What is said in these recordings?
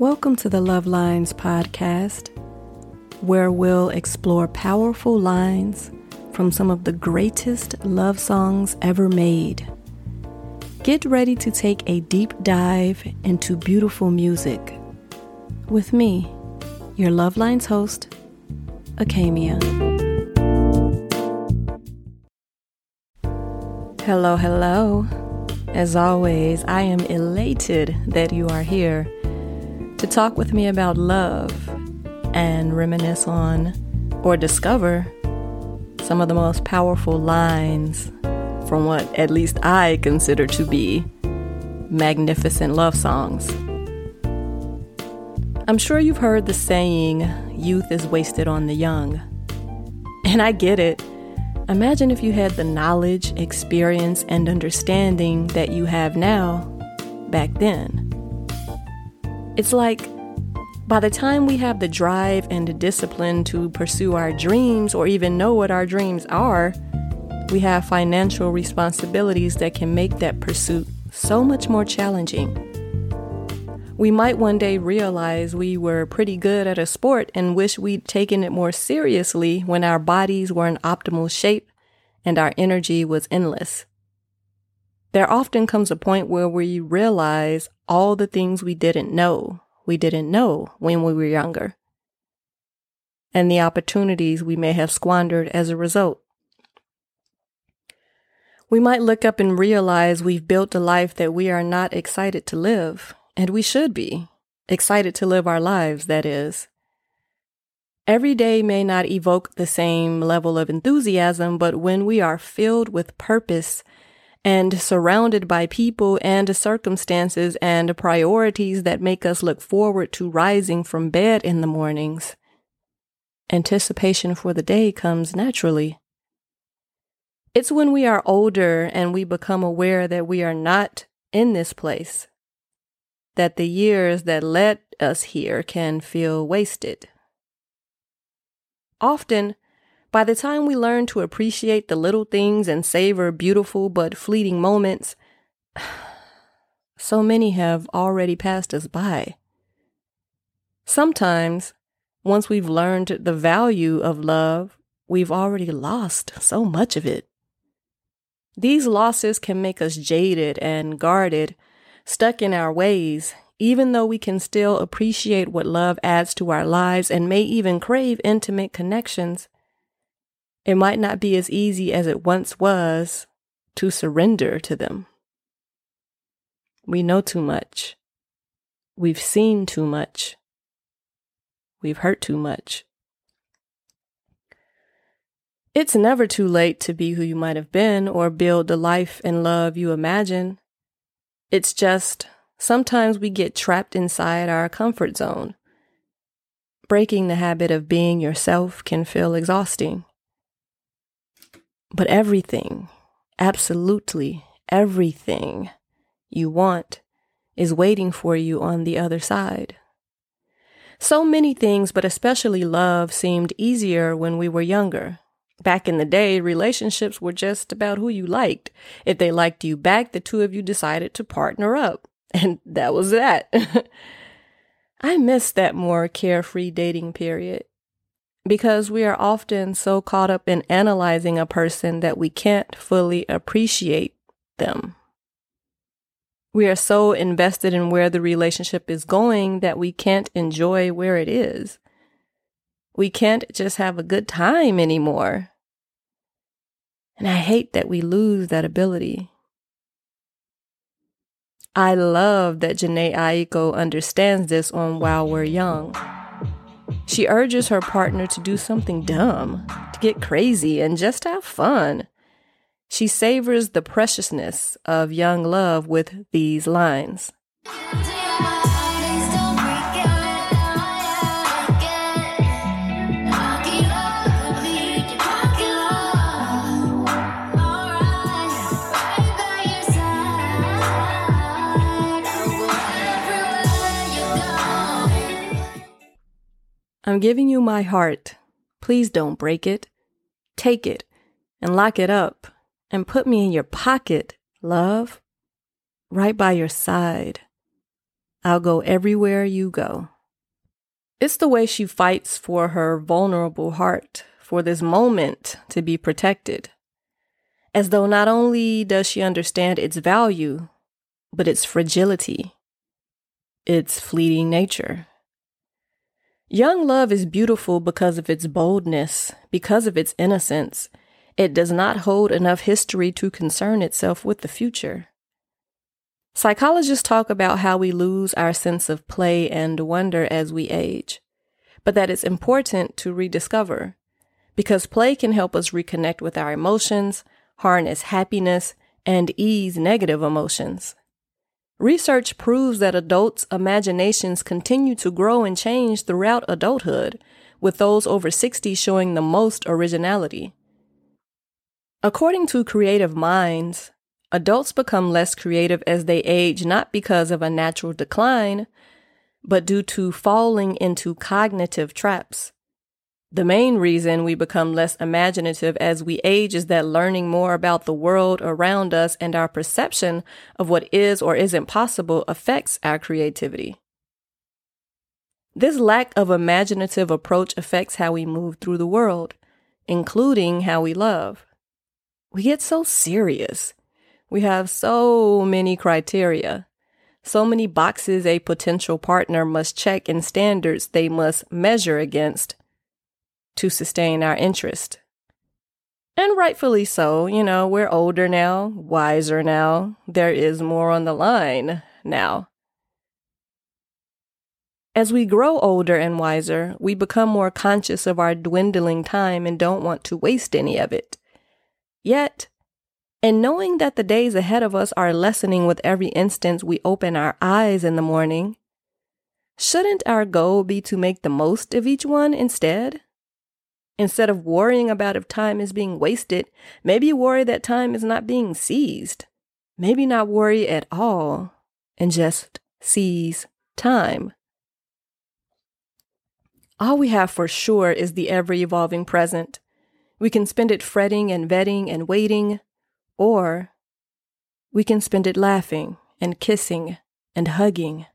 Welcome to the Love Lines podcast, where we'll explore powerful lines from some of the greatest love songs ever made. Get ready to take a deep dive into beautiful music with me, your Love Lines host, Akamia. Hello, hello. As always, I am elated that you are here to talk with me about love and reminisce on or discover some of the most powerful lines from what at least I consider to be magnificent love songs. I'm sure you've heard the saying, youth is wasted on the young. And I get it. Imagine if you had the knowledge, experience, and understanding that you have now back then. It's like by the time we have the drive and the discipline to pursue our dreams or even know what our dreams are, we have financial responsibilities that can make that pursuit so much more challenging. We might one day realize we were pretty good at a sport and wish we'd taken it more seriously when our bodies were in optimal shape and our energy was endless. There often comes a point where we realize all the things we didn't know, we didn't know when we were younger, and the opportunities we may have squandered as a result. We might look up and realize we've built a life that we are not excited to live and we should be excited to live our lives, that is. Every day may not evoke the same level of enthusiasm, but when we are filled with purpose and surrounded by people and circumstances and priorities that make us look forward to rising from bed in the mornings, anticipation for the day comes naturally. It's when we are older and we become aware that we are not in this place that the years that led us here can feel wasted. Often, by the time we learn to appreciate the little things and savor beautiful but fleeting moments, so many have already passed us by. Sometimes, once we've learned the value of love, we've already lost so much of it. These losses can make us jaded and guarded stuck in our ways, even though we can still appreciate what love adds to our lives and may even crave intimate connections, it might not be as easy as it once was to surrender to them. We know too much. We've seen too much. We've hurt too much. It's never too late to be who you might have been or build the life and love you imagine. It's just sometimes we get trapped inside our comfort zone. Breaking the habit of being yourself can feel exhausting. But everything, absolutely everything you want is waiting for you on the other side. So many things, but especially love, seemed easier when we were younger. Back in the day, relationships were just about who you liked. If they liked you back, the two of you decided to partner up. And that was that. I miss that more carefree dating period because we are often so caught up in analyzing a person that we can't fully appreciate them. We are so invested in where the relationship is going that we can't enjoy where it is. We can't just have a good time anymore. And I hate that we lose that ability. I love that Jhené Aiko understands this on While We're Young. She urges her partner to do something dumb, to get crazy, and just have fun. She savors the preciousness of young love with these lines. I'm giving you my heart. Please don't break it. Take it and lock it up and put me in your pocket, love, right by your side. I'll go everywhere you go. It's the way she fights for her vulnerable heart, for this moment to be protected. As though not only does she understand its value, but its fragility, its fleeting nature. Young love is beautiful because of its boldness, because of its innocence. It does not hold enough history to concern itself with the future. Psychologists talk about how we lose our sense of play and wonder as we age, but that it's important to rediscover because play can help us reconnect with our emotions, harness happiness, and ease negative emotions. Research proves that adults' imaginations continue to grow and change throughout adulthood, with those over 60 showing the most originality. According to Creative Minds, Adults become less creative as they age not because of a natural decline, but due to falling into cognitive traps. The main reason we become less imaginative as we age is that learning more about the world around us and our perception of what is or isn't possible affects our creativity. This lack of imaginative approach affects how we move through the world, including how we love. We get so serious we have so many criteria, so many boxes a potential partner must check and standards they must measure against to sustain our interest. And rightfully so, you know, we're older now, wiser now, there is more on the line now. As we grow older and wiser, we become more conscious of our dwindling time and don't want to waste any of it. Yet, and knowing that the days ahead of us are lessening with every instance we open our eyes in the morning, shouldn't our goal be to make the most of each one instead? Instead of worrying about if time is being wasted, maybe worry that time is not being seized. Maybe not worry at all and just seize time. All we have for sure is the ever evolving present. We can spend it fretting and vetting and waiting, or we can spend it laughing and kissing and hugging.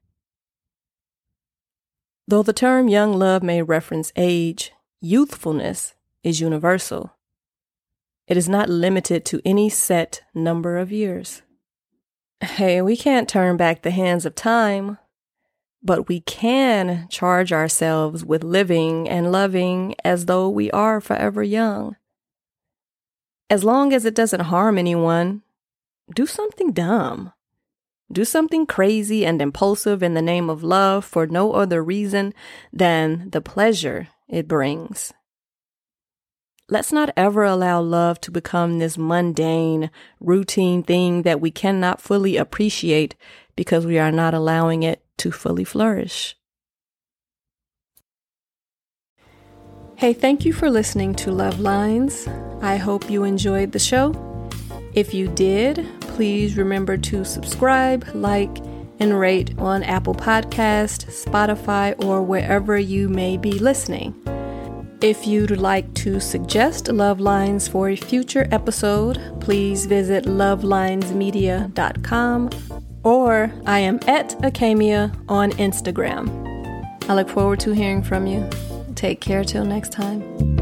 Though the term young love may reference age, youthfulness is universal. It is not limited to any set number of years. Hey, we can't turn back the hands of time, but we can charge ourselves with living and loving as though we are forever young. As long as it doesn't harm anyone, do something dumb. Do something crazy and impulsive in the name of love for no other reason than the pleasure it brings. Let's not ever allow love to become this mundane, routine thing that we cannot fully appreciate because we are not allowing it to fully flourish. Hey, thank you for listening to Love Lines. I hope you enjoyed the show. If you did, please remember to subscribe, like, and rate on Apple Podcast, Spotify, or wherever you may be listening. If you'd like to suggest Love Lines for a future episode, please visit lovelinesmedia.com or I am at Acamia on Instagram. I look forward to hearing from you. Take care till next time.